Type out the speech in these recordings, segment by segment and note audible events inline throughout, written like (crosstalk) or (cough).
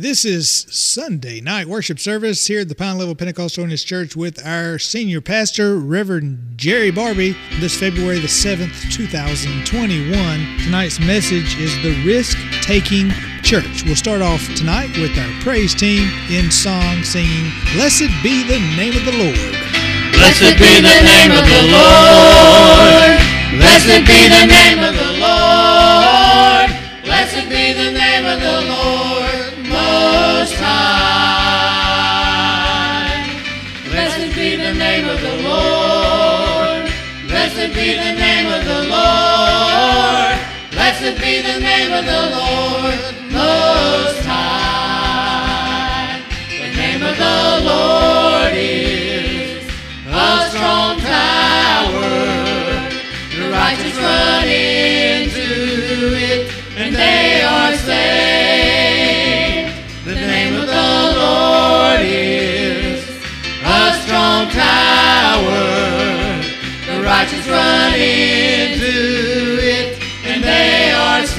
This is Sunday night worship service here at the Pine Level Pentecostal Holiness Church with our senior pastor, Reverend Jerry Barbee, this February the 7th, 2021. Tonight's message is the risk taking church. We'll start off tonight with our praise team in song singing, Blessed be the name of the Lord. Blessed be the name of the Lord. Blessed be the name of the Lord. The name of the Lord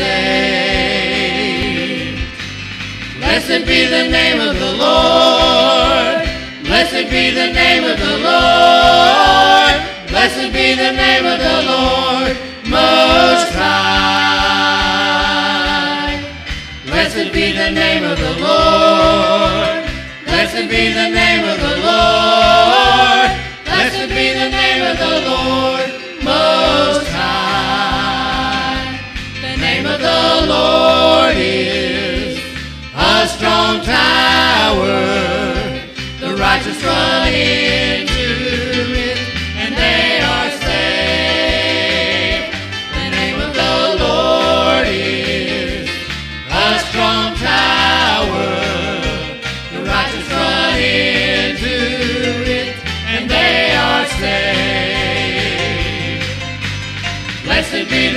saved. Blessed be the name of the Lord. Blessed be the name of the Lord. Blessed be the name of the Lord Most High. Blessed be the name of the Lord. Blessed be the name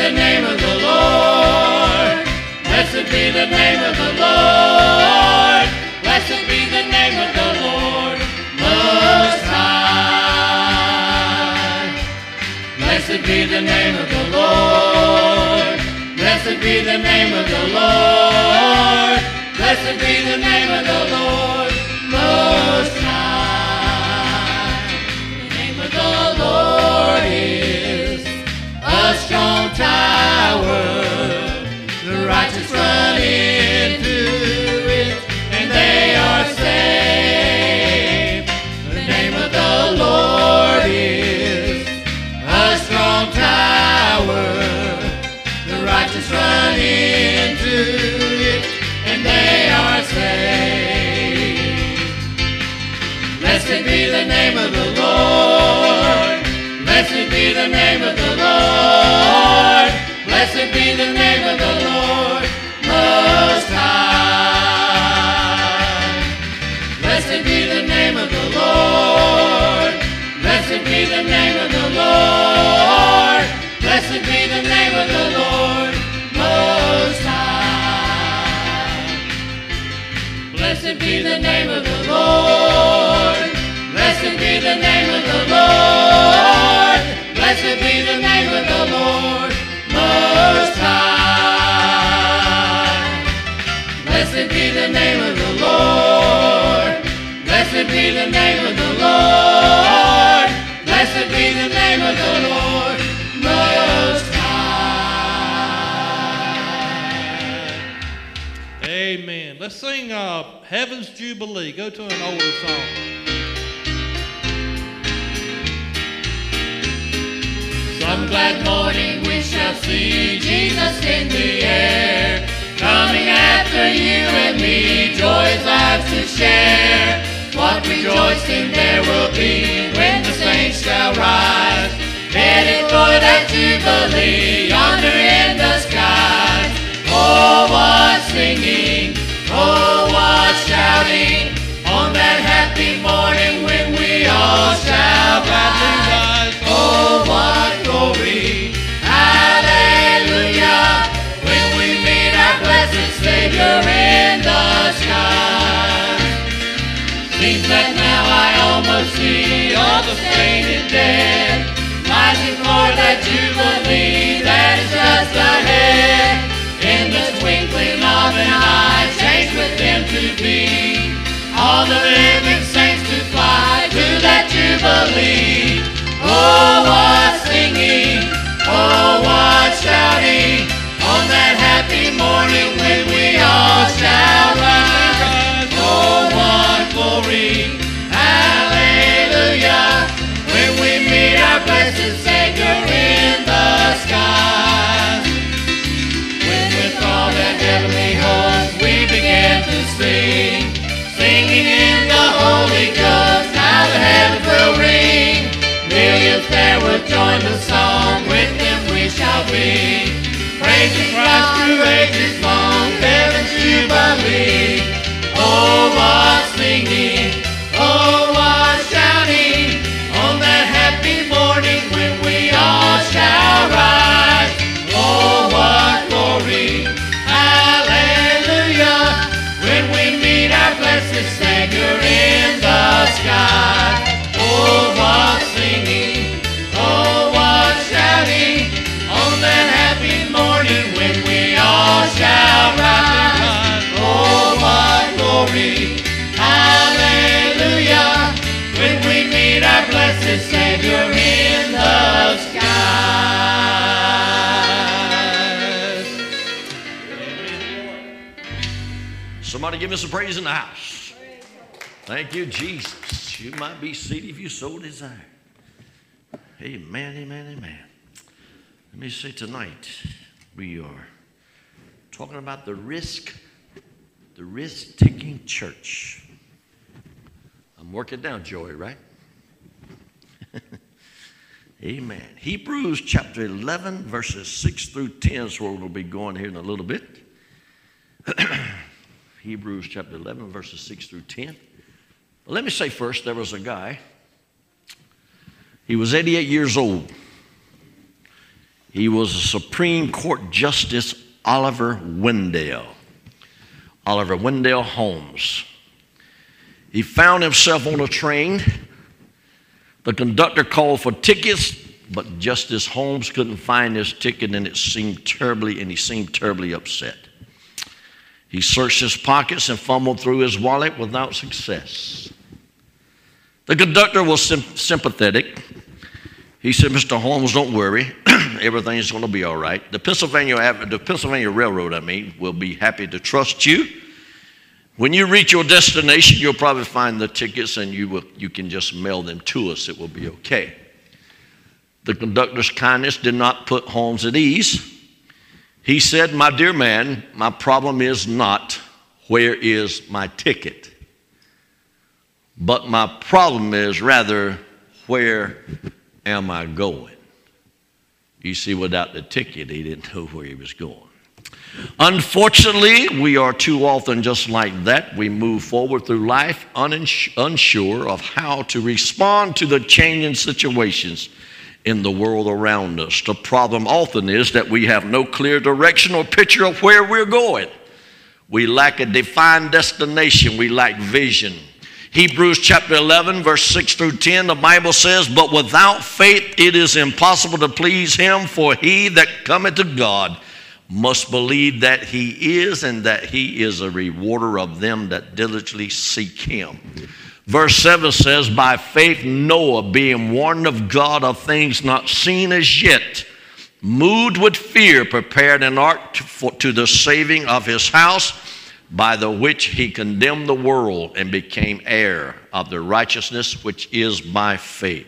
the name of the Lord. Blessed be the name of the Lord. Blessed be the name of the Lord Most High. Blessed be the name of the Lord. Blessed be the name of the Lord. Blessed be the name of the Lord Most High. The name of the Lord is strong tower. The righteous run into it, and they are saved. The name of the Lord is a strong tower. The righteous run into it, and they are saved. Blessed be the name of the Lord. Be the Heaven's Jubilee. Go to an older song. Some glad morning we shall see Jesus in the air, coming after you and me, joys ours to share. What rejoicing there will be when the saints shall rise, headed for that jubilee yonder in the skies. Oh, what singing! Oh! On that happy morning when we all shall gladly rise. Oh, what glory! Hallelujah! When we meet our blessed Savior in the skies. Seems that now I almost see all the sainted dead, rising for that jubilee that is just ahead. In the twinkling of an eye, change with them to all the living saints to fly to that jubilee. Oh, what singing, oh, what shouting on that happy morning when we all shall rise. Oh, what glory, hallelujah, when we meet our blessed Savior in the skies. When with all that heavenly host we begin to sing, singing in the Holy Ghost, how the heavens will ring. Millions there will join the song, with them we shall be. Praising Christ through ages long, heaven's jubilee. Oh, what Somebody give me some praise in the house. Thank you, Jesus. You might be seated if you so desire. Amen, amen, amen. Let me say tonight we are talking about the risk, the risk taking church. I'm working down, Joey, right? (laughs) amen. Hebrews chapter 11, verses 6 through 10 is where we'll be going here in a little bit. (clears throat) Hebrews chapter 11, verses 6 through 10. But let me say first, there was a guy. He was 88 years old. He was a Supreme Court Justice Oliver Wendell. Oliver Wendell Holmes. He found himself on a train. The conductor called for tickets, but Justice Holmes couldn't find his ticket, and it seemed terribly, and he seemed terribly upset. He searched his pockets and fumbled through his wallet without success. The conductor was sim- sympathetic. He said, Mr. Holmes, don't worry. (clears throat) Everything's going to be all right. The Pennsylvania, the Pennsylvania Railroad, I mean, will be happy to trust you. When you reach your destination, you'll probably find the tickets and you, will, you can just mail them to us. It will be okay. The conductor's kindness did not put Holmes at ease. He said, My dear man, my problem is not where is my ticket, but my problem is rather where am I going? You see, without the ticket, he didn't know where he was going. Unfortunately, we are too often just like that. We move forward through life unsure of how to respond to the changing situations in the world around us. The problem often is that we have no clear direction or picture of where we're going. We lack a defined destination, we lack vision. Hebrews chapter 11, verse 6 through 10, the Bible says, But without faith it is impossible to please him, for he that cometh to God must believe that he is, and that he is a rewarder of them that diligently seek him. Verse 7 says, By faith Noah, being warned of God of things not seen as yet, moved with fear, prepared an ark to, for, to the saving of his house, by the which he condemned the world and became heir of the righteousness which is by faith.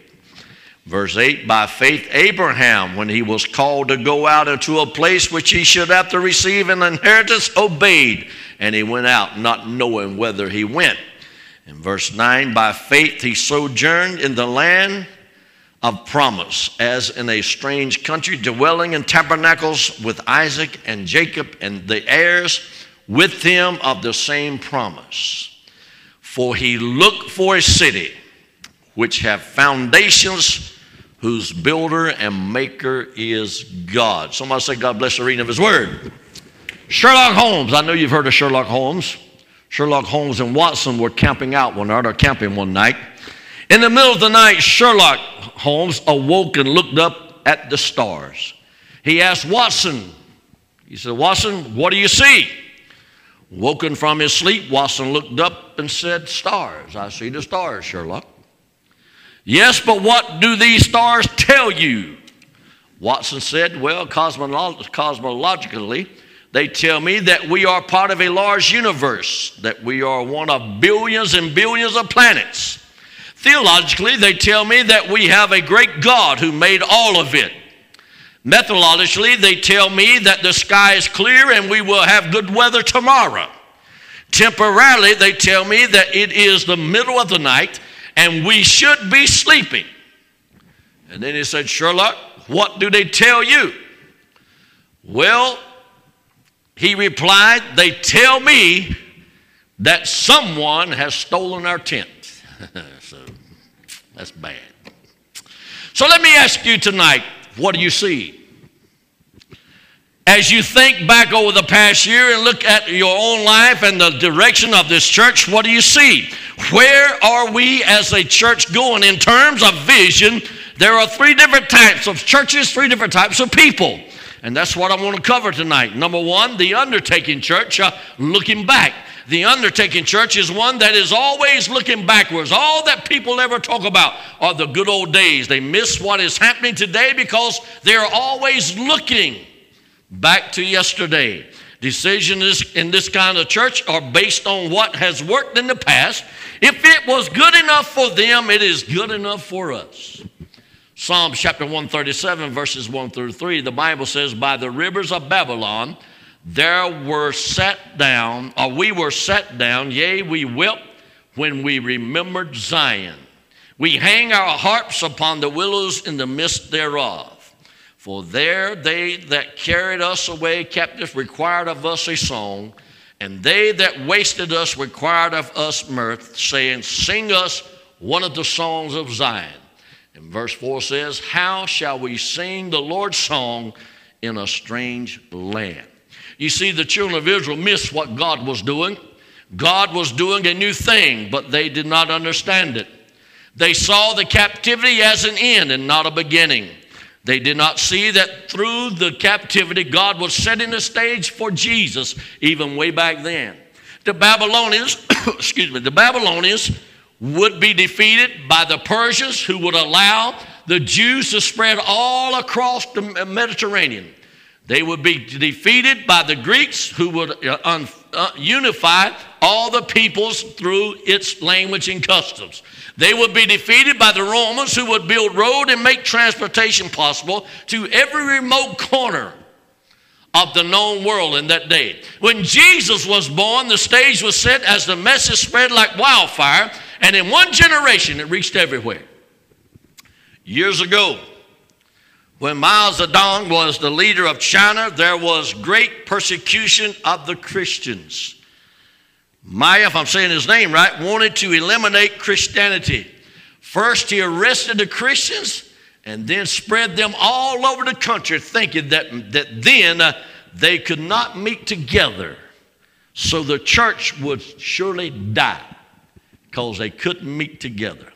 Verse 8 By faith, Abraham, when he was called to go out into a place which he should have to receive an inheritance, obeyed, and he went out, not knowing whither he went. In verse 9, by faith he sojourned in the land of promise, as in a strange country, dwelling in tabernacles with Isaac and Jacob and the heirs with him of the same promise. For he looked for a city which have foundations, whose builder and maker is God. Somebody say, God bless the reading of his word. Sherlock Holmes. I know you've heard of Sherlock Holmes. Sherlock Holmes and Watson were camping out one night, or camping one night. In the middle of the night, Sherlock Holmes awoke and looked up at the stars. He asked Watson, he said, Watson, what do you see? Woken from his sleep, Watson looked up and said, Stars. I see the stars, Sherlock. Yes, but what do these stars tell you? Watson said, Well, cosmolo- cosmologically, they tell me that we are part of a large universe, that we are one of billions and billions of planets. Theologically, they tell me that we have a great God who made all of it. Methodologically, they tell me that the sky is clear and we will have good weather tomorrow. Temporarily, they tell me that it is the middle of the night and we should be sleeping. And then he said, Sherlock, what do they tell you? Well, he replied, They tell me that someone has stolen our tent. (laughs) so that's bad. So let me ask you tonight what do you see? As you think back over the past year and look at your own life and the direction of this church, what do you see? Where are we as a church going in terms of vision? There are three different types of churches, three different types of people. And that's what I want to cover tonight. Number one, the undertaking church, uh, looking back. The undertaking church is one that is always looking backwards. All that people ever talk about are the good old days. They miss what is happening today because they're always looking back to yesterday. Decisions in this kind of church are based on what has worked in the past. If it was good enough for them, it is good enough for us. Psalms chapter 137, verses 1 through 3, the Bible says, By the rivers of Babylon, there were set down, or we were set down, yea, we wept when we remembered Zion. We hang our harps upon the willows in the midst thereof. For there they that carried us away captive required of us a song, and they that wasted us required of us mirth, saying, Sing us one of the songs of Zion. And verse 4 says, How shall we sing the Lord's song in a strange land? You see, the children of Israel missed what God was doing. God was doing a new thing, but they did not understand it. They saw the captivity as an end and not a beginning. They did not see that through the captivity, God was setting the stage for Jesus, even way back then. The Babylonians, (coughs) excuse me, the Babylonians would be defeated by the Persians who would allow the Jews to spread all across the Mediterranean. They would be defeated by the Greeks who would uh, un, uh, unify all the peoples through its language and customs. They would be defeated by the Romans who would build road and make transportation possible to every remote corner of the known world in that day. When Jesus was born, the stage was set as the message spread like wildfire, and in one generation it reached everywhere. Years ago, when Mao Zedong was the leader of China, there was great persecution of the Christians. Maya, if I'm saying his name right, wanted to eliminate Christianity. First, he arrested the Christians and then spread them all over the country, thinking that, that then uh, they could not meet together. So the church would surely die because they couldn't meet together.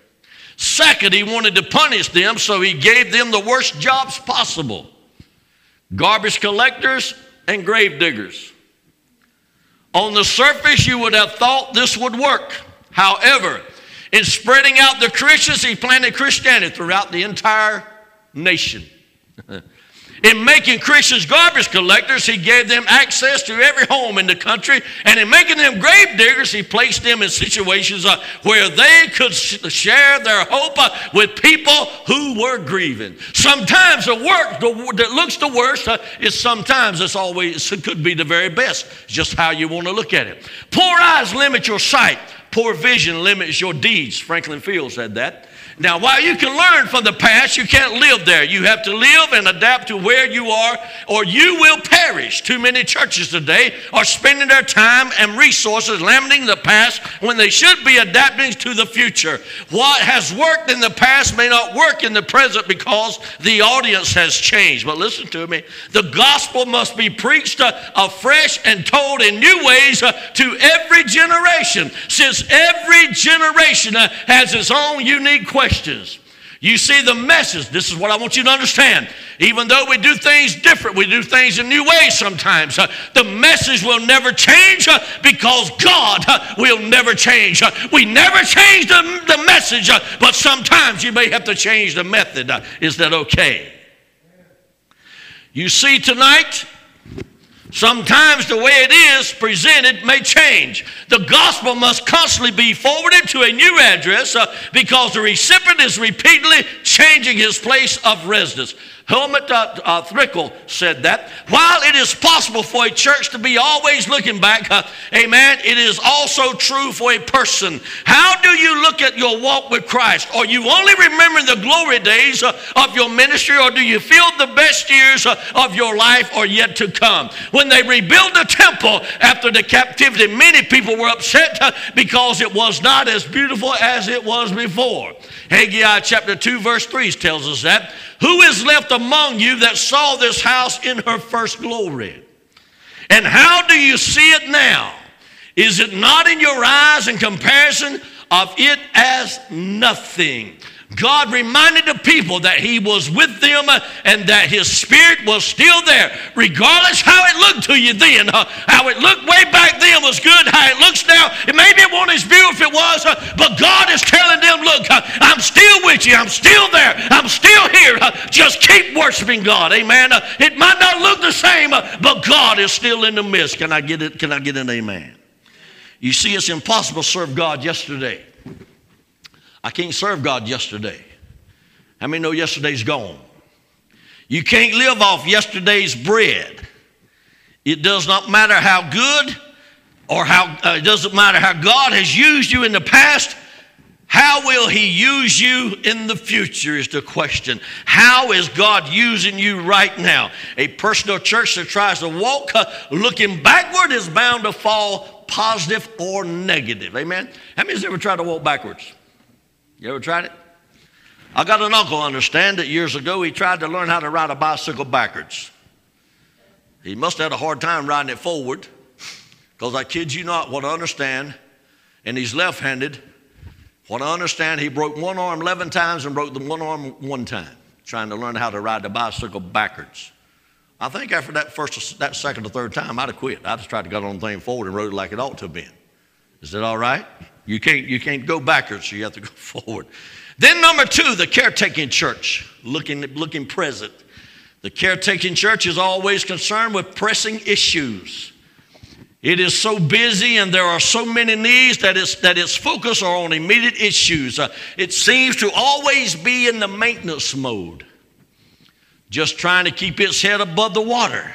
Second, he wanted to punish them, so he gave them the worst jobs possible garbage collectors and grave diggers. On the surface, you would have thought this would work. However, in spreading out the Christians, he planted Christianity throughout the entire nation. (laughs) In making Christians garbage collectors, he gave them access to every home in the country. And in making them grave diggers, he placed them in situations uh, where they could sh- share their hope uh, with people who were grieving. Sometimes the work that looks the worst uh, is sometimes it's always it could be the very best. Just how you want to look at it. Poor eyes limit your sight. Poor vision limits your deeds. Franklin Field said that. Now, while you can learn from the past, you can't live there. You have to live and adapt to where you are, or you will perish. Too many churches today are spending their time and resources lamenting the past when they should be adapting to the future. What has worked in the past may not work in the present because the audience has changed. But listen to me the gospel must be preached uh, afresh and told in new ways uh, to every generation, since every generation uh, has its own unique question You see the message. This is what I want you to understand. Even though we do things different, we do things in new ways sometimes, uh, the message will never change uh, because God uh, will never change. We never change the, the message, but sometimes you may have to change the method. Is that okay? You see, tonight, Sometimes the way it is presented may change. The gospel must constantly be forwarded to a new address uh, because the recipient is repeatedly changing his place of residence. Helmut uh, uh, Thrickle said that. While it is possible for a church to be always looking back, uh, amen, it is also true for a person. How do you look at your walk with Christ? Are you only remembering the glory days uh, of your ministry, or do you feel the best years uh, of your life are yet to come? When they rebuilt the temple after the captivity, many people were upset uh, because it was not as beautiful as it was before. Haggai chapter 2, verse 3 tells us that. Who is left among you that saw this house in her first glory? And how do you see it now? Is it not in your eyes in comparison of it as nothing? God reminded the people that He was with them and that His Spirit was still there, regardless how it looked to you then. How it looked way back then was good. How it looks now, it maybe it wasn't as beautiful if it was, but God is telling them, "Look, I'm still with you. I'm still there. I'm still here. Just keep worshiping God." Amen. It might not look the same, but God is still in the midst. Can I get it? Can I get an amen? You see, it's impossible to serve God yesterday. I can't serve God yesterday. How many know yesterday's gone? You can't live off yesterday's bread. It does not matter how good or how, uh, it doesn't matter how God has used you in the past. How will He use you in the future is the question. How is God using you right now? A personal church that tries to walk uh, looking backward is bound to fall positive or negative. Amen? How many has ever tried to walk backwards? You ever tried it? I got an uncle, understand that years ago he tried to learn how to ride a bicycle backwards. He must have had a hard time riding it forward, because I kid you not, what I understand, and he's left handed. What I understand, he broke one arm 11 times and broke the one arm one time, trying to learn how to ride the bicycle backwards. I think after that first, that second or third time, I'd have quit. I'd just tried to get on the thing forward and rode it like it ought to have been. Is that all right? You can't, you can't go backwards, you have to go (laughs) forward. Then, number two, the caretaking church, looking, looking present. The caretaking church is always concerned with pressing issues. It is so busy and there are so many needs that its, that its focus are on immediate issues. Uh, it seems to always be in the maintenance mode, just trying to keep its head above the water.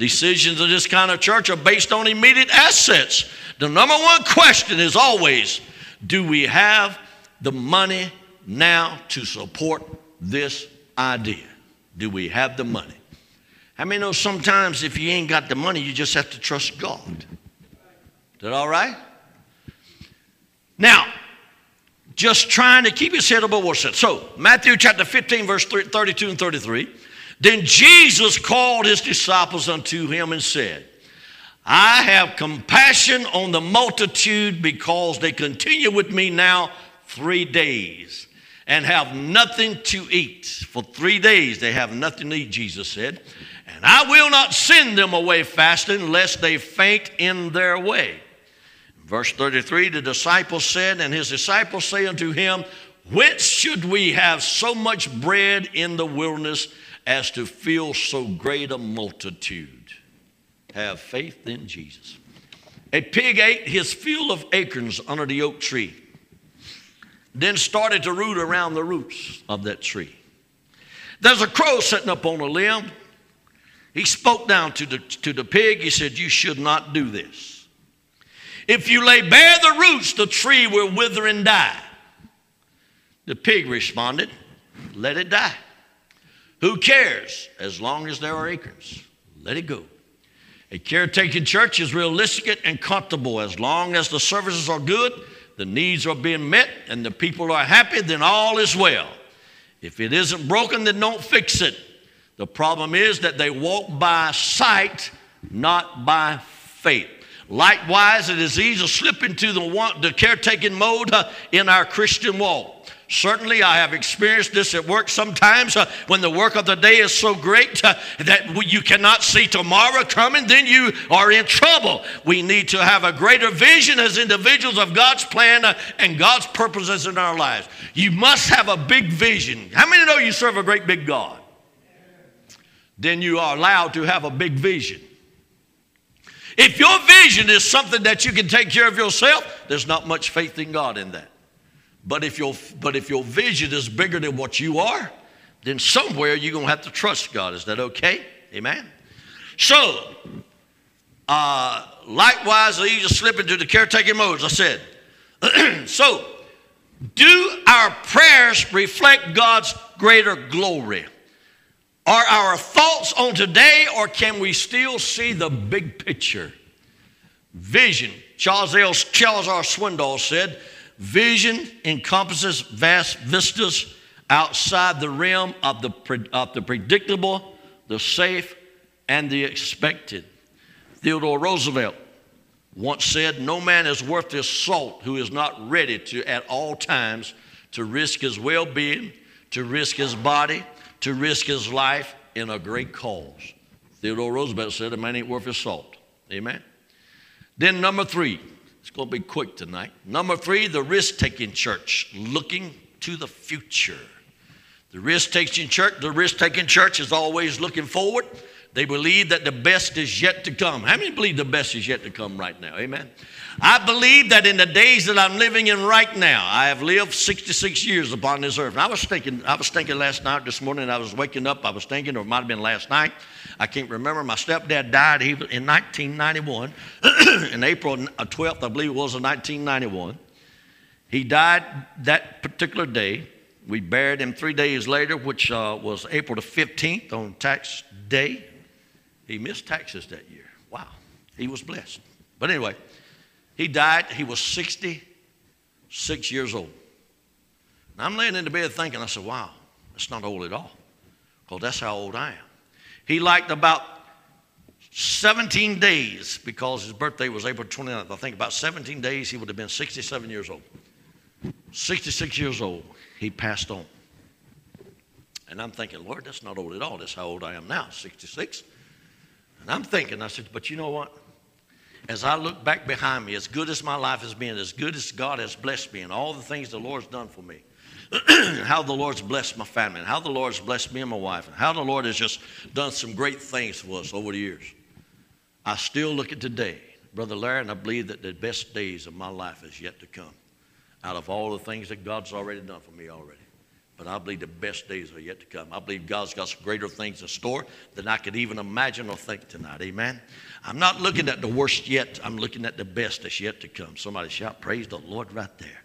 Decisions of this kind of church are based on immediate assets. The number one question is always do we have the money now to support this idea? Do we have the money? How many know sometimes if you ain't got the money, you just have to trust God? Is that all right? Now, just trying to keep his head above water. So, Matthew chapter 15, verse 32 and 33. Then Jesus called his disciples unto him and said, I have compassion on the multitude because they continue with me now three days and have nothing to eat. For three days they have nothing to eat, Jesus said. And I will not send them away fasting lest they faint in their way. Verse 33 the disciples said, and his disciples say unto him, Whence should we have so much bread in the wilderness as to feel so great a multitude? Have faith in Jesus. A pig ate his fill of acorns under the oak tree, then started to root around the roots of that tree. There's a crow sitting up on a limb. He spoke down to the, to the pig. He said, You should not do this. If you lay bare the roots, the tree will wither and die. The pig responded, Let it die. Who cares as long as there are acorns? Let it go. A caretaking church is realistic and comfortable as long as the services are good, the needs are being met, and the people are happy, then all is well. If it isn't broken, then don't fix it. The problem is that they walk by sight, not by faith. Likewise, it is easy to slip into the, one, the caretaking mode uh, in our Christian walk. Certainly, I have experienced this at work sometimes uh, when the work of the day is so great uh, that you cannot see tomorrow coming, then you are in trouble. We need to have a greater vision as individuals of God's plan uh, and God's purposes in our lives. You must have a big vision. How many know you serve a great big God? Then you are allowed to have a big vision. If your vision is something that you can take care of yourself, there's not much faith in God in that. But if your, but if your vision is bigger than what you are, then somewhere you're going to have to trust God. Is that okay? Amen. So, uh, likewise, you just slip into the caretaking mode, as I said. (clears throat) so, do our prayers reflect God's greater glory? Are our thoughts on today, or can we still see the big picture? Vision. Charles, L. Charles R. Swindoll said, Vision encompasses vast vistas outside the realm of the, of the predictable, the safe, and the expected. Theodore Roosevelt once said, No man is worth his salt who is not ready to, at all times, to risk his well being, to risk his body, to risk his life in a great cause. Theodore Roosevelt said, A man ain't worth his salt. Amen. Then, number three, it's going to be quick tonight. Number three, the risk taking church, looking to the future. The risk taking church, the risk taking church is always looking forward. They believe that the best is yet to come. How many believe the best is yet to come right now? Amen. I believe that in the days that I'm living in right now, I have lived 66 years upon this earth. And I was thinking, I was thinking last night, this morning, I was waking up, I was thinking, or it might have been last night. I can't remember. My stepdad died in 1991, (clears throat) in April 12th, I believe it was, in 1991. He died that particular day. We buried him three days later, which uh, was April the 15th on tax day. He missed taxes that year. Wow. He was blessed. But anyway, he died. He was 66 years old. And I'm laying in the bed thinking, I said, wow, that's not old at all. Because that's how old I am. He liked about 17 days because his birthday was April 29th. I think about 17 days he would have been 67 years old. 66 years old, he passed on. And I'm thinking, Lord, that's not old at all. That's how old I am now, 66. And I'm thinking, I said, but you know what? As I look back behind me, as good as my life has been, as good as God has blessed me, and all the things the Lord's done for me, (clears throat) how the Lord's blessed my family, and how the Lord's blessed me and my wife, and how the Lord has just done some great things for us over the years. I still look at today, Brother Larry, and I believe that the best days of my life is yet to come out of all the things that God's already done for me already. But I believe the best days are yet to come. I believe God's got some greater things in store than I could even imagine or think tonight. Amen. I'm not looking at the worst yet, I'm looking at the best that's yet to come. Somebody shout, Praise the Lord right there.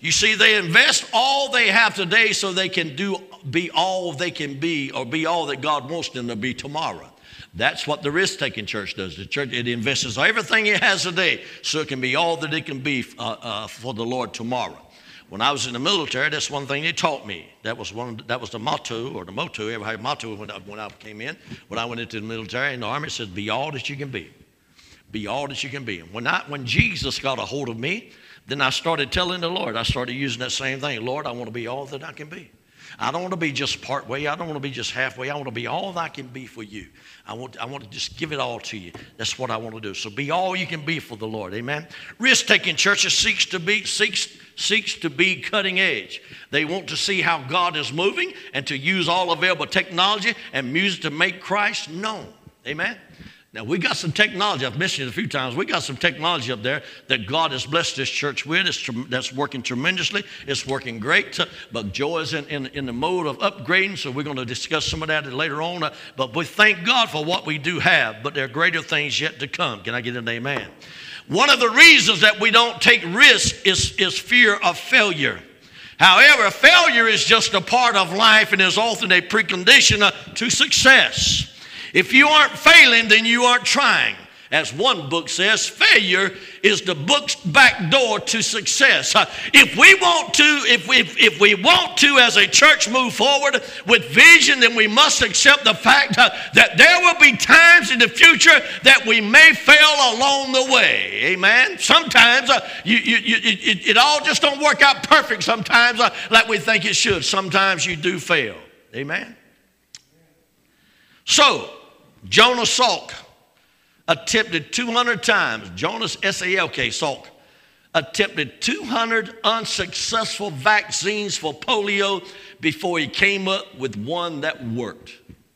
You see, they invest all they have today so they can do be all they can be or be all that God wants them to be tomorrow. That's what the risk taking church does. The church it invests everything it has today so it can be all that it can be uh, uh, for the Lord tomorrow. When I was in the military, that's one thing they taught me. That was one. That was the motto or the motto. Everybody motto when I, when I came in. When I went into the military and the army, says, "Be all that you can be. Be all that you can be." And when I, when Jesus got a hold of me, then I started telling the Lord, I started using that same thing. Lord, I want to be all that I can be. I don't want to be just part way. I don't want to be just halfway. I want to be all that I can be for you. I want, I want to just give it all to you. That's what I want to do. So be all you can be for the Lord. Amen. Risk-taking churches seeks to be seeks seeks to be cutting edge. They want to see how God is moving and to use all available technology and music to make Christ known. Amen. Now, we got some technology. I've mentioned it a few times. We got some technology up there that God has blessed this church with. It's, that's working tremendously. It's working great. Uh, but Joe is in, in, in the mode of upgrading, so we're going to discuss some of that later on. Uh, but we thank God for what we do have, but there are greater things yet to come. Can I get an amen? One of the reasons that we don't take risks is, is fear of failure. However, failure is just a part of life and is often a precondition uh, to success. If you aren't failing, then you aren't trying. As one book says, failure is the book's back door to success. Uh, if we want to, if we, if we want to as a church move forward with vision, then we must accept the fact uh, that there will be times in the future that we may fail along the way. Amen. Sometimes uh, you, you, you, it, it, all just don't work out perfect. Sometimes uh, like we think it should. Sometimes you do fail. Amen. So Jonah Salk attempted 200 times, Jonas S A L K, Salk, attempted 200 unsuccessful vaccines for polio before he came up with one that worked.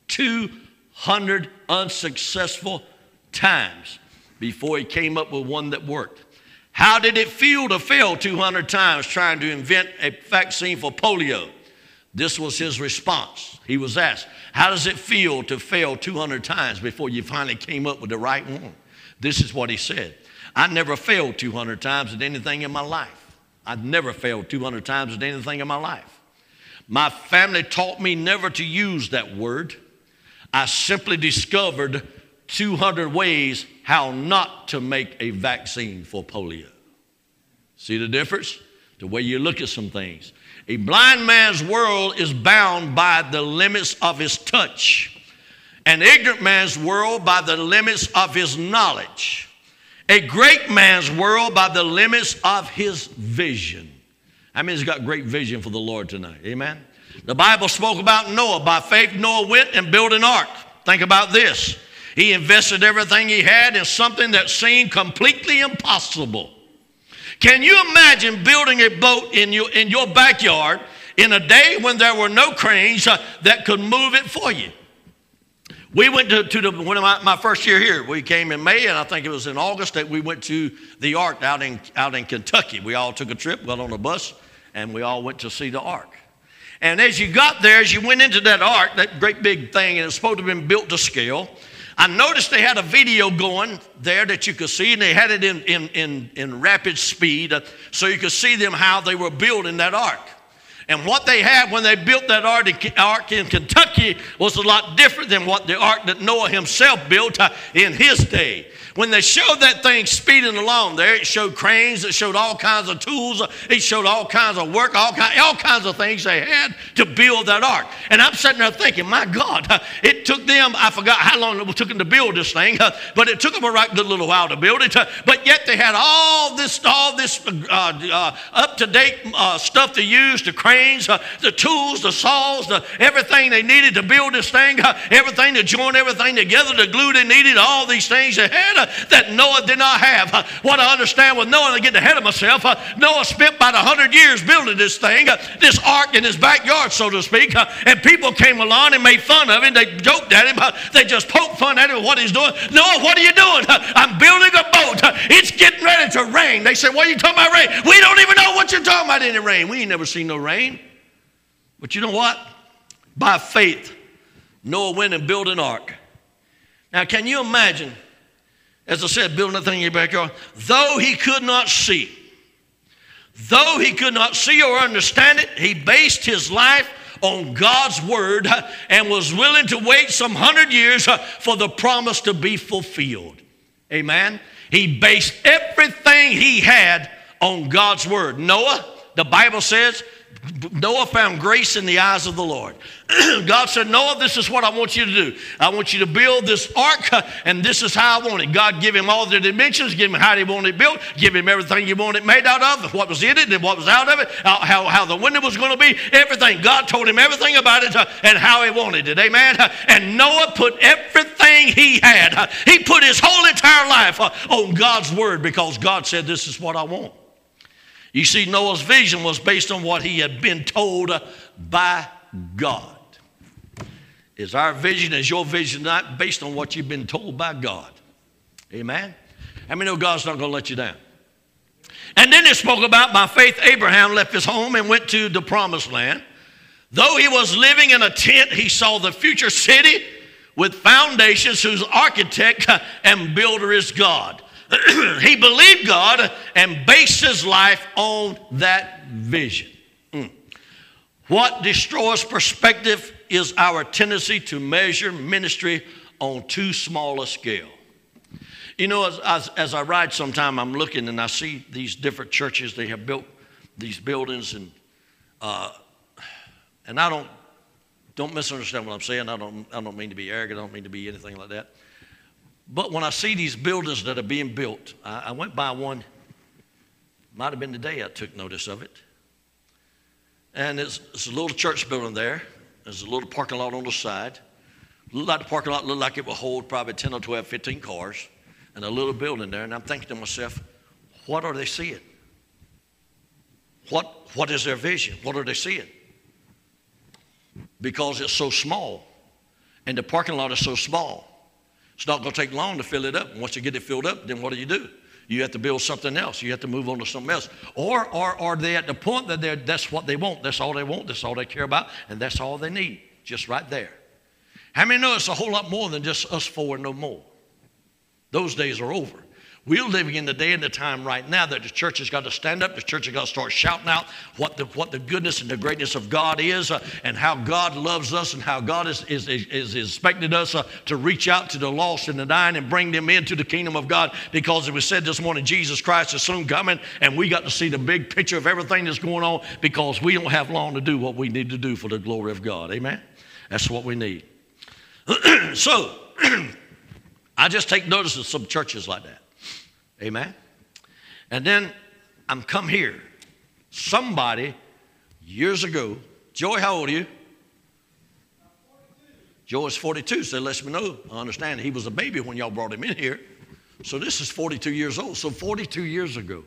200 unsuccessful times before he came up with one that worked. How did it feel to fail 200 times trying to invent a vaccine for polio? This was his response. He was asked, How does it feel to fail 200 times before you finally came up with the right one? This is what he said I never failed 200 times at anything in my life. I've never failed 200 times at anything in my life. My family taught me never to use that word. I simply discovered 200 ways how not to make a vaccine for polio. See the difference? The way you look at some things. A blind man's world is bound by the limits of his touch, an ignorant man's world by the limits of his knowledge, a great man's world by the limits of his vision. I mean, he's got great vision for the Lord tonight. Amen. The Bible spoke about Noah. By faith, Noah went and built an ark. Think about this. He invested everything he had in something that seemed completely impossible. Can you imagine building a boat in your, in your backyard in a day when there were no cranes uh, that could move it for you? We went to, to the, one of my, my, first year here. We came in May, and I think it was in August that we went to the Ark out in, out in Kentucky. We all took a trip, got on a bus, and we all went to see the Ark. And as you got there, as you went into that Ark, that great big thing, and it's supposed to have been built to scale, I noticed they had a video going there that you could see, and they had it in, in, in, in rapid speed uh, so you could see them how they were building that ark. And what they had when they built that ark in Kentucky was a lot different than what the ark that Noah himself built uh, in his day. When they showed that thing speeding along there, it showed cranes, it showed all kinds of tools, it showed all kinds of work, all, kind, all kinds of things they had to build that ark. And I'm sitting there thinking, my God, it took them, I forgot how long it took them to build this thing, but it took them a right good little while to build it. But yet they had all this, all this uh, uh, up-to-date uh, stuff to use, the cranes, uh, the tools, the saws, the, everything they needed to build this thing, uh, everything to join everything together, the glue they needed, all these things they had uh, that Noah did not have. Uh, what I understand with Noah, to get ahead of myself, uh, Noah spent about 100 years building this thing, this ark in his backyard, so to speak, and people came along and made fun of him. They joked at him. They just poked fun at him what he's doing. Noah, what are you doing? I'm building a boat. It's getting ready to rain. They said, What are you talking about rain? We don't even know what you're talking about any rain. We ain't never seen no rain. But you know what? By faith, Noah went and built an ark. Now, can you imagine? as I said, building a thing in your backyard, though he could not see, though he could not see or understand it, he based his life on God's word and was willing to wait some hundred years for the promise to be fulfilled. Amen. He based everything he had on God's word. Noah, the Bible says, Noah found grace in the eyes of the Lord. (clears throat) God said, Noah, this is what I want you to do. I want you to build this ark, (laughs) and this is how I want it. God give him all the dimensions, give him how he wanted it built, give him everything he wanted it made out of, what was in it and what was out of it, how, how the window was going to be, everything. God told him everything about it uh, and how he wanted it. Amen. And Noah put everything he had, uh, he put his whole entire life uh, on God's word because God said, This is what I want. You see, Noah's vision was based on what he had been told by God. Is our vision, is your vision not based on what you've been told by God? Amen? How many know God's not going to let you down? And then it spoke about by faith, Abraham left his home and went to the promised land. Though he was living in a tent, he saw the future city with foundations whose architect and builder is God. (clears throat) he believed God and based his life on that vision. Mm. What destroys perspective is our tendency to measure ministry on too small a scale. You know, as, as, as I ride sometime, I'm looking and I see these different churches. They have built these buildings, and uh, and I don't don't misunderstand what I'm saying. I don't I don't mean to be arrogant. I don't mean to be anything like that. But when I see these buildings that are being built, I, I went by one. Might have been the day I took notice of it. And it's, it's a little church building there. There's a little parking lot on the side. Looked like the parking lot looked like it would hold probably 10 or 12, 15 cars. And a little building there. And I'm thinking to myself, what are they seeing? What, what is their vision? What are they seeing? Because it's so small. And the parking lot is so small. It's not going to take long to fill it up. And once you get it filled up, then what do you do? You have to build something else. You have to move on to something else. Or, or are they at the point that they're, that's what they want? That's all they want. That's all they care about. And that's all they need, just right there. How many know it's a whole lot more than just us four and no more? Those days are over. We're living in the day and the time right now that the church has got to stand up. The church has got to start shouting out what the, what the goodness and the greatness of God is uh, and how God loves us and how God is, is, is, is expecting us uh, to reach out to the lost and the dying and bring them into the kingdom of God. Because it was said this morning, Jesus Christ is soon coming and we got to see the big picture of everything that's going on because we don't have long to do what we need to do for the glory of God. Amen? That's what we need. (clears throat) so, (clears throat) I just take notice of some churches like that. Amen. And then I'm come here. Somebody years ago, Joy, how old are you? Joe is 42, so lets me know. I understand he was a baby when y'all brought him in here. So this is 42 years old. So 42 years ago,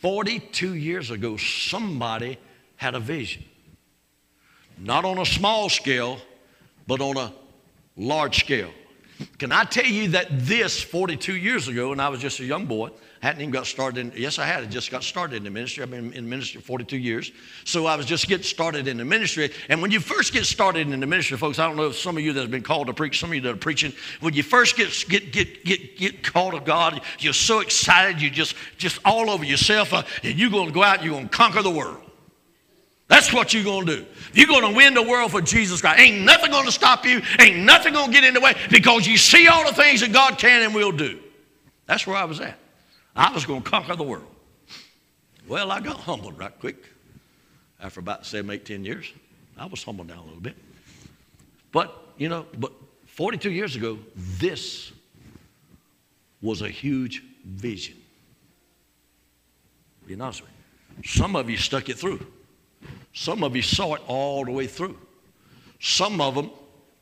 42 years ago, somebody had a vision. Not on a small scale, but on a large scale. Can I tell you that this 42 years ago, and I was just a young boy, hadn't even got started in, yes, I had. I just got started in the ministry. I've been in ministry 42 years. So I was just getting started in the ministry. And when you first get started in the ministry, folks, I don't know if some of you that have been called to preach, some of you that are preaching, when you first get, get, get, get, get called of God, you're so excited, you just, just all over yourself, uh, and you're going to go out and you're going to conquer the world. That's what you're going to do. You're going to win the world for Jesus Christ. Ain't nothing going to stop you. Ain't nothing going to get in the way because you see all the things that God can and will do. That's where I was at. I was going to conquer the world. Well, I got humbled right quick after about seven, eight, ten years. I was humbled down a little bit. But, you know, but 42 years ago, this was a huge vision. Being honest with you. Some of you stuck it through. Some of you saw it all the way through. Some of them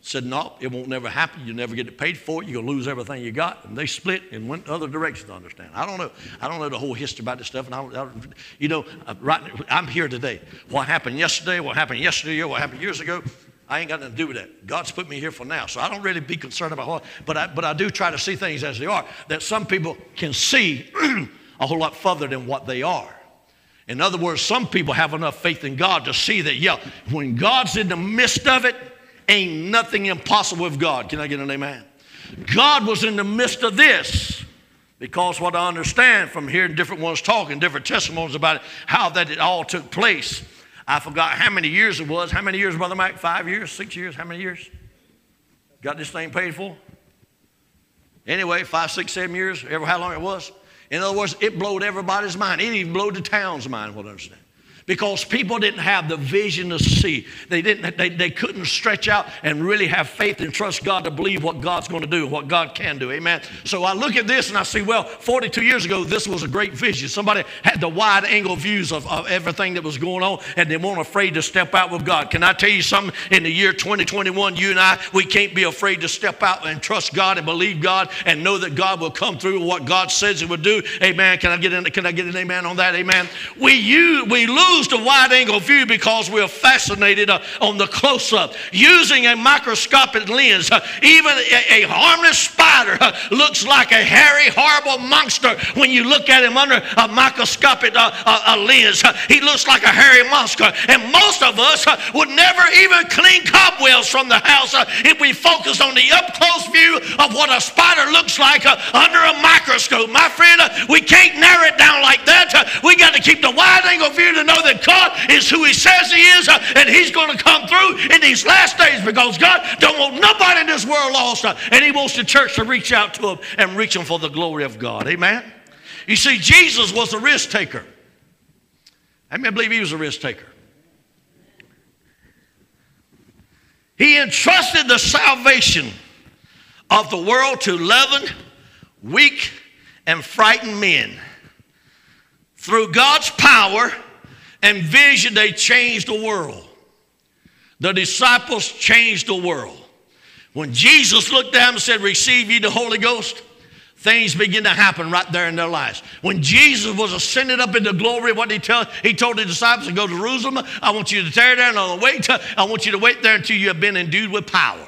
said, No, it won't never happen. You'll never get it paid for. You're to lose everything you got. And they split and went other directions, I understand. I don't know. I don't know the whole history about this stuff. And I, I, you know, uh, right, I'm here today. What happened yesterday, what happened yesterday, what happened years ago, I ain't got nothing to do with that. God's put me here for now. So I don't really be concerned about what, but I, but I do try to see things as they are. That some people can see (clears throat) a whole lot further than what they are. In other words, some people have enough faith in God to see that, yeah, when God's in the midst of it, ain't nothing impossible with God. Can I get an amen? God was in the midst of this because what I understand from hearing different ones talking, different testimonies about it, how that it all took place. I forgot how many years it was. How many years, Brother Mike? Five years? Six years? How many years? Got this thing paid for? Anyway, five, six, seven years, ever how long it was. In other words, it blowed everybody's mind. It even blowed the town's mind, what I understand because people didn't have the vision to see. They, didn't, they, they couldn't stretch out and really have faith and trust God to believe what God's going to do, what God can do. Amen. So I look at this and I see, well, 42 years ago, this was a great vision. Somebody had the wide angle views of, of everything that was going on and they weren't afraid to step out with God. Can I tell you something? In the year 2021, you and I, we can't be afraid to step out and trust God and believe God and know that God will come through what God says He would do. Amen. Can I get in, can I get an amen on that? Amen. We use, we lose lose the wide angle view because we're fascinated uh, on the close up. Using a microscopic lens, uh, even a, a, harmless spider uh, looks like a hairy, horrible monster when you look at him under a microscopic uh, uh, lens. Uh, he looks like a hairy monster. And most of us would never even clean cobwebs from the house if we focused on the up close view of what a spider looks like under a microscope. My friend, we can't narrow it down like that. we got to keep the wide angle view to know that God is who He says He is, uh, and He's going to come through in these last days because God don't want nobody in this world lost, uh, and He wants the church to reach out to them and reach them for the glory of God. Amen. You see, Jesus was a risk taker. I mean, I believe He was a risk taker. He entrusted the salvation of the world to 11 weak and frightened men. Through God's power and vision, they changed the world. The disciples changed the world. When Jesus looked down and said, Receive ye the Holy Ghost, things begin to happen right there in their lives. When Jesus was ascended up into glory, what did he tell? He told the disciples to go to Jerusalem. I want you to tear down on the way. To, I want you to wait there until you have been endued with power.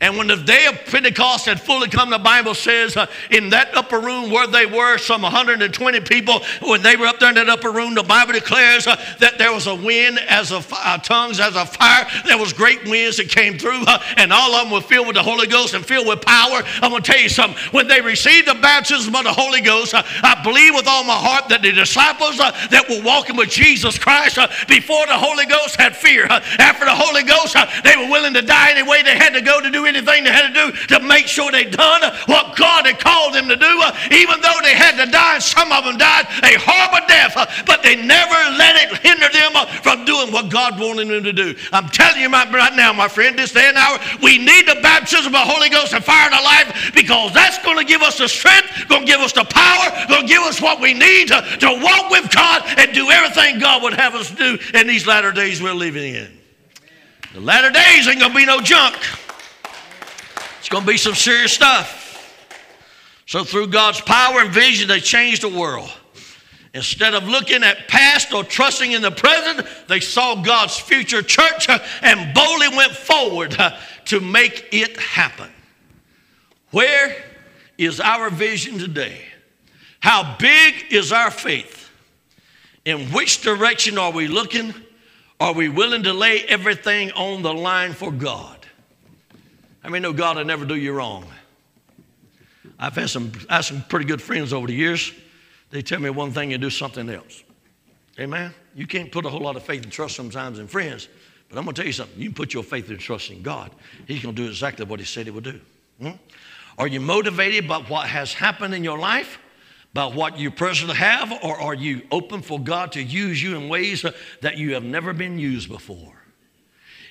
And when the day of Pentecost had fully come, the Bible says uh, in that upper room where they were, some 120 people, when they were up there in that upper room, the Bible declares uh, that there was a wind as of uh, tongues as a fire. There was great winds that came through, uh, and all of them were filled with the Holy Ghost and filled with power. I'm going to tell you something. When they received the baptism of the Holy Ghost, uh, I believe with all my heart that the disciples uh, that were walking with Jesus Christ before the Holy Ghost had fear. after the Holy Ghost, they were willing to die any way they had to go to do anything they had to do to make sure they done what God had called them to do, even though they had to die, some of them died a horrible death, but they never let it hinder them from doing what God wanted them to do. I'm telling you right now, my friend, this day and hour, we need the baptism of the Holy Ghost and fire to life because that's going to give us the strength, going to give us the power, going to give us what we need to, to walk with God and do everything God would have us do in these latter days we're living in. The latter days ain't going to be no junk. It's going to be some serious stuff. So, through God's power and vision, they changed the world. Instead of looking at past or trusting in the present, they saw God's future church and boldly went forward to make it happen. Where is our vision today? How big is our faith? In which direction are we looking? Are we willing to lay everything on the line for God? I mean, no, God will never do you wrong. I've had some, I had some pretty good friends over the years. They tell me one thing and do something else. Amen? You can't put a whole lot of faith and trust sometimes in friends, but I'm going to tell you something. You can put your faith and trust in God. He's going to do exactly what He said He would do. Hmm? Are you motivated by what has happened in your life? By what you personally have? Or are you open for God to use you in ways that you have never been used before?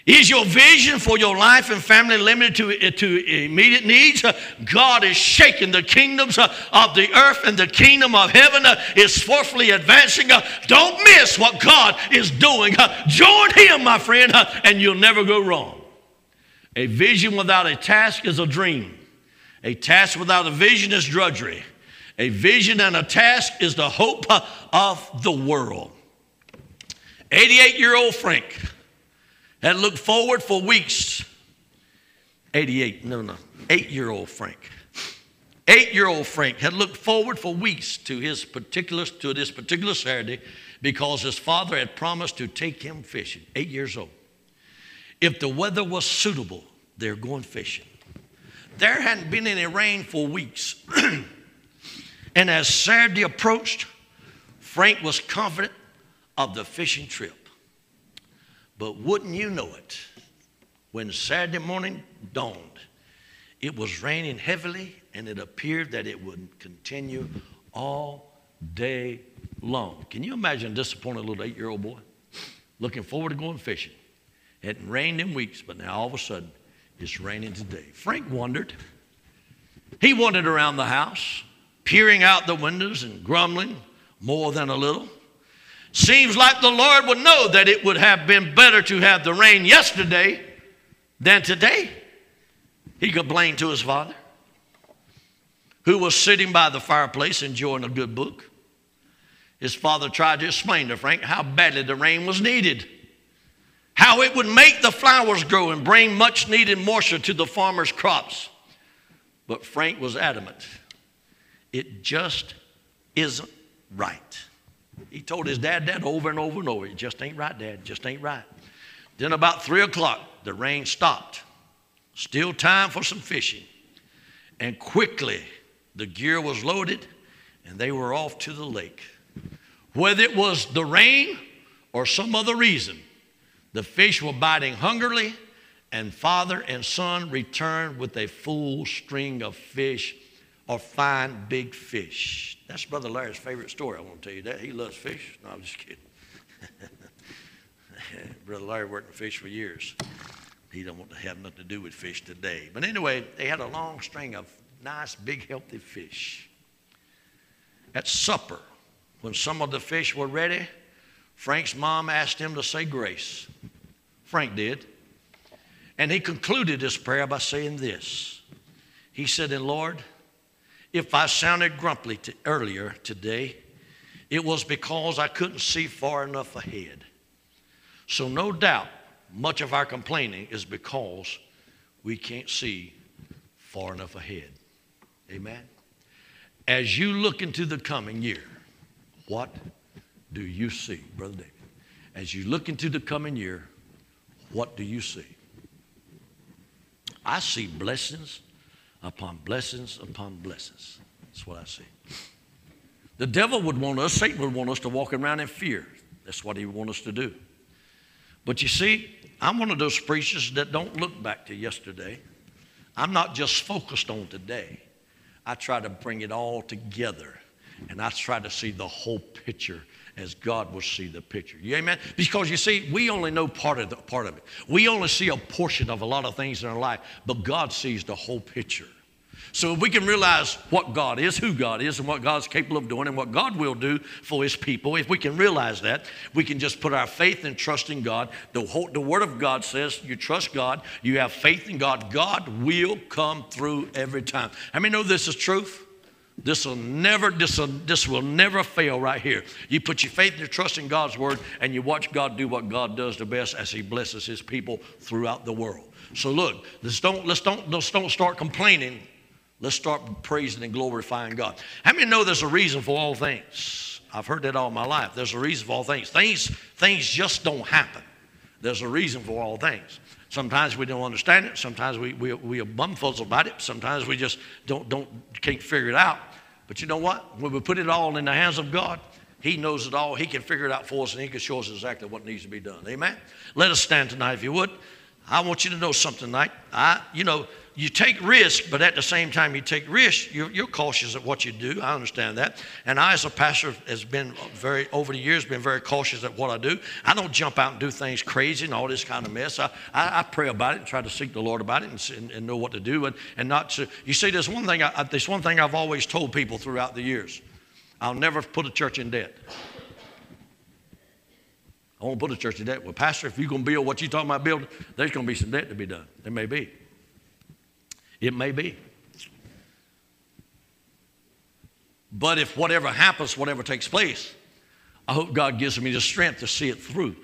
Is your vision for your life and family limited to, eh, to immediate needs? Uh, God is shaking the kingdoms uh, of the earth and the kingdom of heaven uh, is forcefully advancing. Don't miss what God is doing. Join Him, my friend, and you'll never go wrong. A vision without a task is a dream. A task without a vision is drudgery. A vision and a task is the hope of the world. 88 year old Frank had looked forward for weeks. 88, no, no, eight year old Frank. Eight year old Frank had looked forward for weeks to his particular to this particular Saturday because his father had promised to take him fishing. Eight years old. If the weather was suitable, they're going fishing. There hadn't been any rain for weeks. (clears throat) and as Saturday approached, Frank was confident of the fishing trip. But wouldn't you know it, when Saturday morning dawned, it was raining heavily and it appeared that it would continue all day long. Can you imagine a disappointed little eight year old boy looking forward to going fishing? It hadn't rained in weeks, but now all of a sudden it's raining today. Frank wondered. He wandered around the house, peering out the windows and grumbling more than a little. Seems like the Lord would know that it would have been better to have the rain yesterday than today. He complained to his father, who was sitting by the fireplace enjoying a good book. His father tried to explain to Frank how badly the rain was needed, how it would make the flowers grow and bring much needed moisture to the farmer's crops. But Frank was adamant it just isn't right. He told his dad that over and over and over. It just ain't right, Dad. Just ain't right. Then about three o'clock, the rain stopped. Still time for some fishing. And quickly, the gear was loaded and they were off to the lake. Whether it was the rain or some other reason, the fish were biting hungrily, and father and son returned with a full string of fish or fine big fish. That's Brother Larry's favorite story. I want to tell you that. He loves fish. No, I'm just kidding. (laughs) Brother Larry worked in fish for years. He don't want to have nothing to do with fish today. But anyway, they had a long string of nice, big, healthy fish. At supper, when some of the fish were ready, Frank's mom asked him to say grace. Frank did. And he concluded his prayer by saying this. He said, And Lord, if I sounded grumpy to earlier today, it was because I couldn't see far enough ahead. So, no doubt, much of our complaining is because we can't see far enough ahead. Amen. As you look into the coming year, what do you see, Brother David? As you look into the coming year, what do you see? I see blessings upon blessings upon blessings. That's what I see. The devil would want us, Satan would want us to walk around in fear. That's what he would want us to do. But you see, I'm one of those preachers that don't look back to yesterday. I'm not just focused on today. I try to bring it all together and I try to see the whole picture as God will see the picture. You amen? Because you see, we only know part of the, part of it. We only see a portion of a lot of things in our life, but God sees the whole picture. So if we can realize what God is, who God is, and what God's capable of doing, and what God will do for His people, if we can realize that, we can just put our faith and trust in God. The, whole, the Word of God says you trust God, you have faith in God. God will come through every time. How many know this is truth? This will never, this will, this will never fail right here. You put your faith and your trust in God's word, and you watch God do what God does the best as He blesses His people throughout the world. So look, let's don't let's don't let's don't start complaining. Let's start praising and glorifying God. How many know there's a reason for all things? I've heard that all my life. There's a reason for all things. Things things just don't happen. There's a reason for all things. Sometimes we don't understand it. Sometimes we, we, we are bumfuzzled about it. Sometimes we just don't, don't, can't figure it out. But you know what? When we put it all in the hands of God, He knows it all. He can figure it out for us and He can show us exactly what needs to be done. Amen? Let us stand tonight if you would. I want you to know something tonight. I, you know, you take risk, but at the same time you take risk, you're, you're, cautious of what you do. I understand that. And I, as a pastor, has been very over the years been very cautious at what I do. I don't jump out and do things crazy and all this kind of mess. I, I, I pray about it and try to seek the Lord about it and, and, and know what to do and, and not to. You see, there's one thing. I, there's one thing I've always told people throughout the years. I'll never put a church in debt. I won't put a church in debt. Well, Pastor, if you're going to build what you're talking about building, there's going to be some debt to be done. There may be. It may be. But if whatever happens, whatever takes place, I hope God gives me the strength to see it through.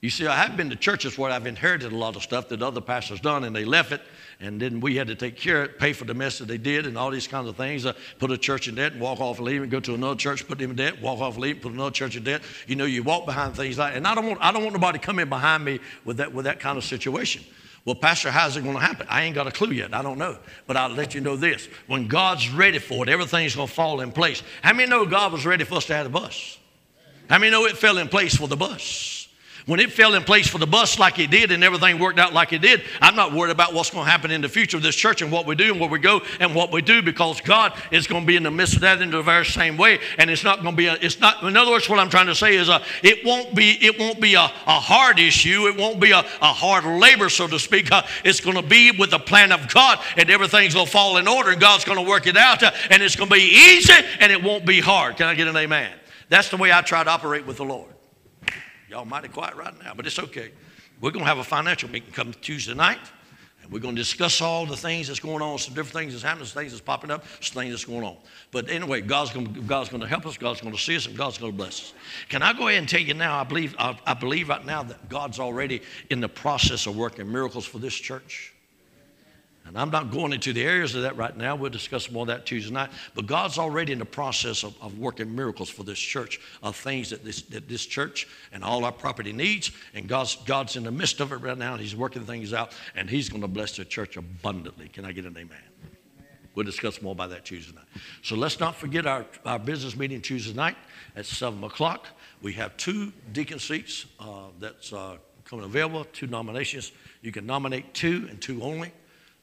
You see, I have been to churches where I've inherited a lot of stuff that other pastors done, and they left it, and then we had to take care of it, pay for the mess that they did, and all these kinds of things. Uh, put a church in debt and walk off and leave, and go to another church, put them in debt, walk off and leave, put another church in debt. You know, you walk behind things like, that, and I don't want, I don't want nobody in behind me with that, with that kind of situation. Well, Pastor, how's it going to happen? I ain't got a clue yet. I don't know. But I'll let you know this. When God's ready for it, everything's going to fall in place. How many know God was ready for us to have a bus? How many know it fell in place for the bus? When it fell in place for the bus like it did and everything worked out like it did, I'm not worried about what's going to happen in the future of this church and what we do and where we go and what we do because God is going to be in the midst of that in the very same way. And it's not going to be, a, it's not, in other words, what I'm trying to say is a, it won't be, it won't be a, a hard issue. It won't be a, a hard labor, so to speak. Uh, it's going to be with the plan of God and everything's going to fall in order and God's going to work it out uh, and it's going to be easy and it won't be hard. Can I get an amen? That's the way I try to operate with the Lord. Y'all mighty quiet right now, but it's okay. We're going to have a financial meeting come Tuesday night, and we're going to discuss all the things that's going on, some different things that's happening, some things that's popping up, some things that's going on. But anyway, God's going, to, God's going to help us, God's going to see us, and God's going to bless us. Can I go ahead and tell you now? I believe, I, I believe right now that God's already in the process of working miracles for this church. And I'm not going into the areas of that right now. We'll discuss more of that Tuesday night. But God's already in the process of, of working miracles for this church, of things that this, that this church and all our property needs. And God's, God's in the midst of it right now, and He's working things out, and He's going to bless the church abundantly. Can I get an amen? We'll discuss more about that Tuesday night. So let's not forget our, our business meeting Tuesday night at 7 o'clock. we have two deacon seats uh, that's uh, coming available, two nominations. You can nominate two and two only.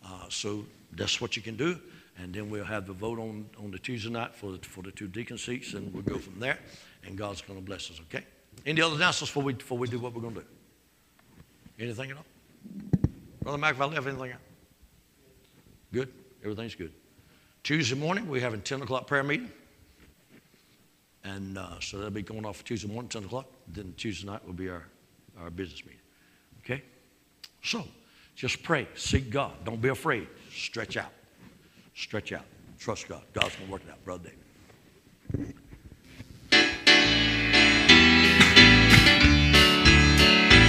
Uh, so that's what you can do. And then we'll have the vote on, on the Tuesday night for the, for the two deacon seats, and we'll go from there. And God's going to bless us, okay? Any other announcements before we, before we do what we're going to do? Anything at all? Brother Mac, if I left anything out? Good? Everything's good. Tuesday morning, we're having 10 o'clock prayer meeting. And uh, so that'll be going off Tuesday morning, 10 o'clock. Then Tuesday night will be our, our business meeting. Okay? So, just pray. Seek God. Don't be afraid. Stretch out. Stretch out. Trust God. God's going to work it out, Brother David.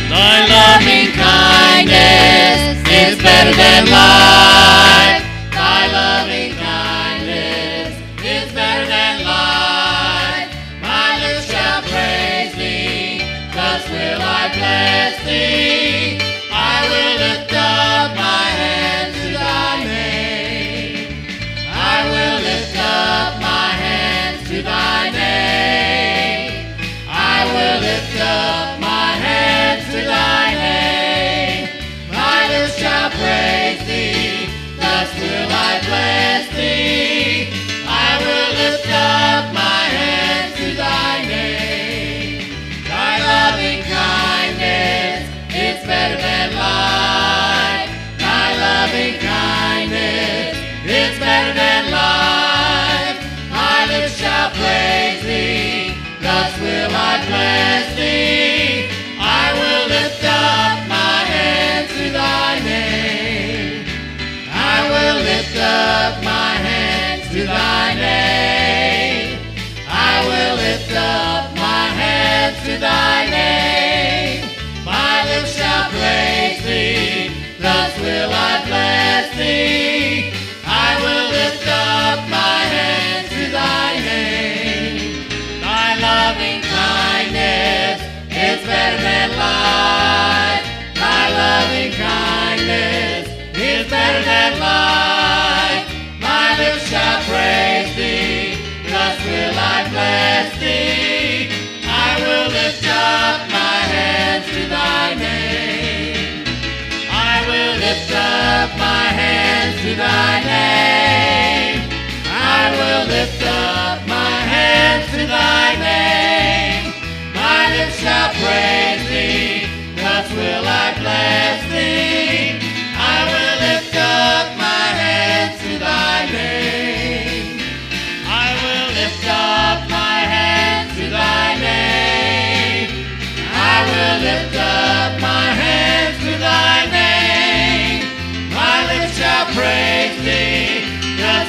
Thy loving kindness is better than life. Will I bless thee. I will lift up my hands to thy name. Thy loving kindness is better than life. To thy name. I will lift up my hands to thy name. My lips shall praise thee, thus will I bless thee.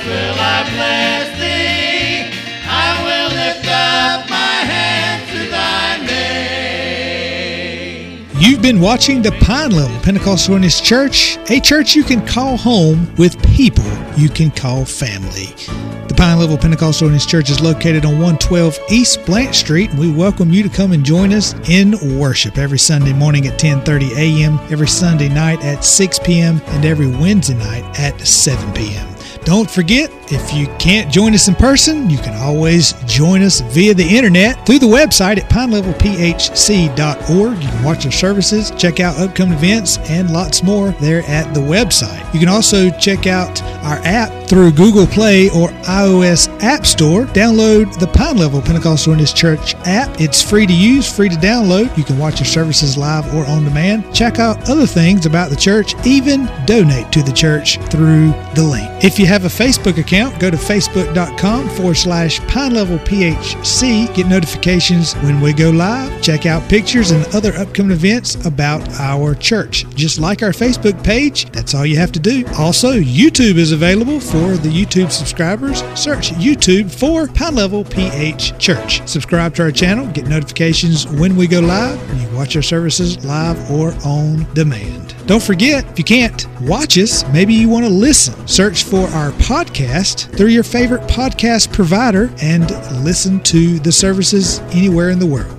Will I bless thee. I will lift up my to thy name. You've been watching the Pine Level Pentecostal Holiness Church, a church you can call home with people you can call family. The Pine Level Pentecostal Holiness Church is located on 112 East Blanche Street, and we welcome you to come and join us in worship every Sunday morning at 10:30 a.m., every Sunday night at 6 p.m., and every Wednesday night at 7 p.m. Don't forget, if you can't join us in person, you can always join us via the internet through the website at pinelevelphc.org. You can watch our services, check out upcoming events, and lots more there at the website. You can also check out our app through Google Play or iOS App Store. Download the Pine Level Pentecostal Holiness Church app. It's free to use, free to download. You can watch our services live or on demand. Check out other things about the church, even donate to the church through the link. If you have a Facebook account, go to facebook.com forward slash Pine Level PHC. Get notifications when we go live. Check out pictures and other upcoming events about our church. Just like our Facebook page, that's all you have to do. Also, YouTube is available for the YouTube subscribers. Search YouTube for Pine Level PH Church. Subscribe to our channel, get notifications when we go live. And you can watch our services live or on demand. Don't forget, if you can't watch us, maybe you want to listen. Search for our podcast through your favorite podcast provider and listen to the services anywhere in the world.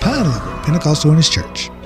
Level Pentecostal Holiness Church.